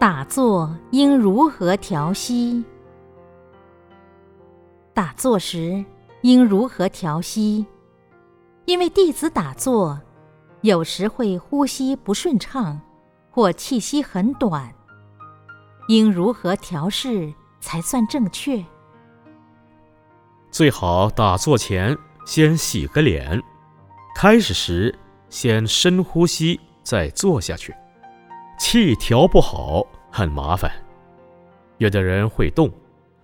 打坐应如何调息？打坐时应如何调息？因为弟子打坐，有时会呼吸不顺畅，或气息很短，应如何调试才算正确？最好打坐前先洗个脸，开始时先深呼吸，再坐下去。气调不好很麻烦，有的人会动，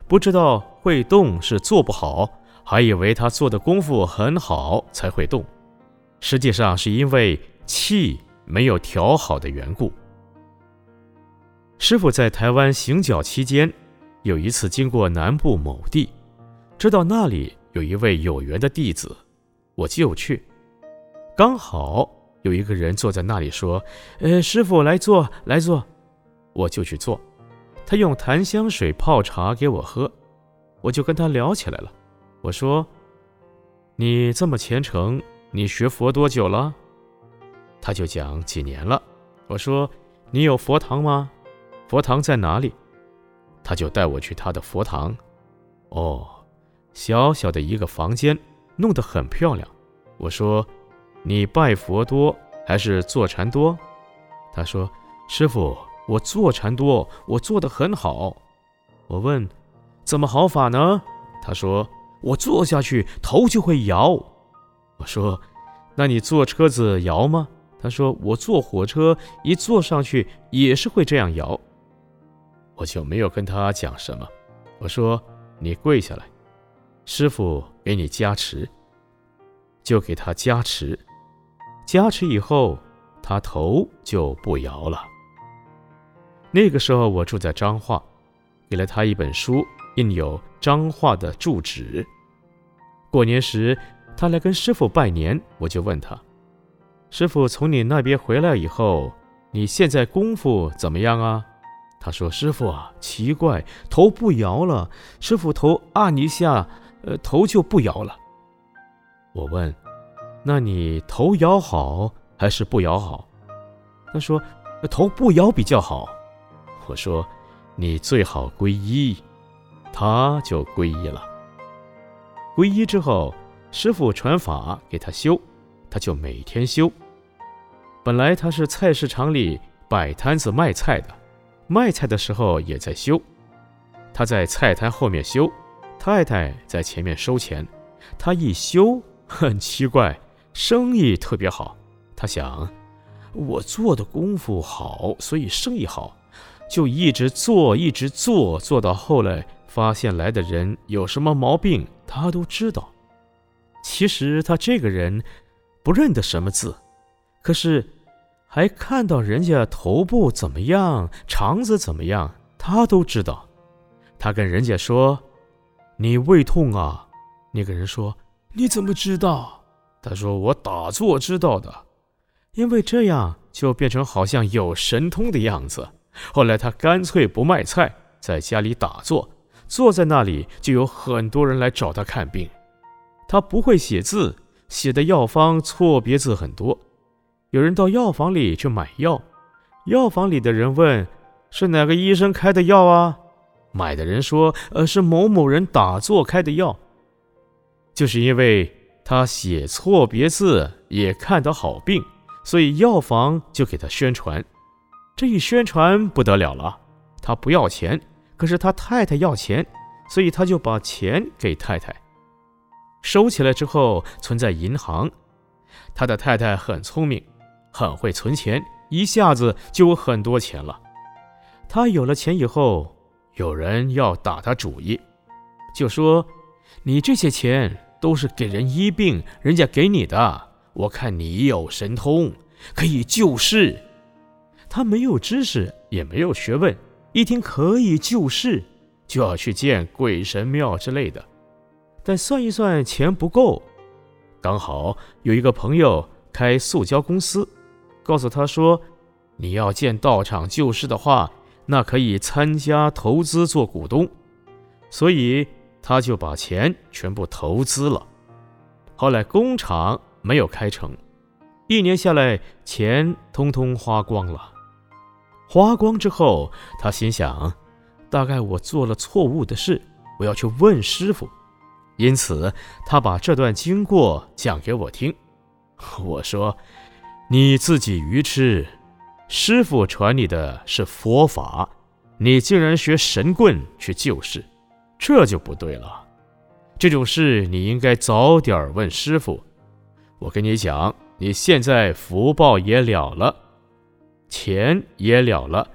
不知道会动是做不好，还以为他做的功夫很好才会动，实际上是因为气没有调好的缘故。师傅在台湾行脚期间，有一次经过南部某地，知道那里有一位有缘的弟子，我就去，刚好。有一个人坐在那里说：“呃，师傅来坐，来坐。”我就去坐。他用檀香水泡茶给我喝，我就跟他聊起来了。我说：“你这么虔诚，你学佛多久了？”他就讲几年了。我说：“你有佛堂吗？佛堂在哪里？”他就带我去他的佛堂。哦，小小的一个房间，弄得很漂亮。我说。你拜佛多还是坐禅多？他说：“师傅，我坐禅多，我坐得很好。”我问：“怎么好法呢？”他说：“我坐下去头就会摇。”我说：“那你坐车子摇吗？”他说：“我坐火车一坐上去也是会这样摇。”我就没有跟他讲什么。我说：“你跪下来，师傅给你加持。”就给他加持。加持以后，他头就不摇了。那个时候我住在彰化，给了他一本书，印有彰化的住址。过年时，他来跟师傅拜年，我就问他：“师傅从你那边回来以后，你现在功夫怎么样啊？”他说：“师傅啊，奇怪，头不摇了。师傅头按一下，呃，头就不摇了。”我问。那你头摇好还是不摇好？他说：“头不摇比较好。”我说：“你最好皈依。”他就皈依了。皈依之后，师傅传法给他修，他就每天修。本来他是菜市场里摆摊子卖菜的，卖菜的时候也在修。他在菜摊后面修，太太在前面收钱。他一修，很奇怪。生意特别好，他想，我做的功夫好，所以生意好，就一直做，一直做，做到后来发现来的人有什么毛病，他都知道。其实他这个人不认得什么字，可是还看到人家头部怎么样，肠子怎么样，他都知道。他跟人家说：“你胃痛啊？”那个人说：“你怎么知道？”他说：“我打坐知道的，因为这样就变成好像有神通的样子。后来他干脆不卖菜，在家里打坐，坐在那里就有很多人来找他看病。他不会写字，写的药方错别字很多。有人到药房里去买药，药房里的人问：是哪个医生开的药啊？买的人说：呃，是某某人打坐开的药。就是因为。”他写错别字也看得好病，所以药房就给他宣传。这一宣传不得了了，他不要钱，可是他太太要钱，所以他就把钱给太太，收起来之后存在银行。他的太太很聪明，很会存钱，一下子就有很多钱了。他有了钱以后，有人要打他主意，就说：“你这些钱。”都是给人医病，人家给你的。我看你有神通，可以救世。他没有知识，也没有学问，一听可以救世，就要去见鬼神庙之类的。但算一算，钱不够。刚好有一个朋友开塑胶公司，告诉他说：“你要见道场救世的话，那可以参加投资做股东。”所以。他就把钱全部投资了，后来工厂没有开成，一年下来钱通通花光了。花光之后，他心想，大概我做了错误的事，我要去问师傅。因此，他把这段经过讲给我听。我说：“你自己愚痴，师傅传你的是佛法，你竟然学神棍去救世，这就不对了。这种事你应该早点问师傅。我跟你讲，你现在福报也了了，钱也了了，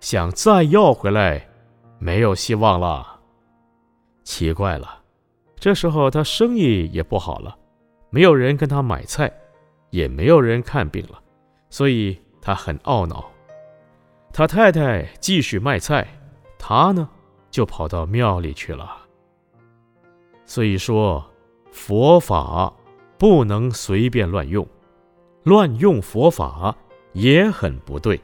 想再要回来，没有希望了。奇怪了。”这时候他生意也不好了，没有人跟他买菜，也没有人看病了，所以他很懊恼。他太太继续卖菜，他呢就跑到庙里去了。所以说，佛法不能随便乱用，乱用佛法也很不对。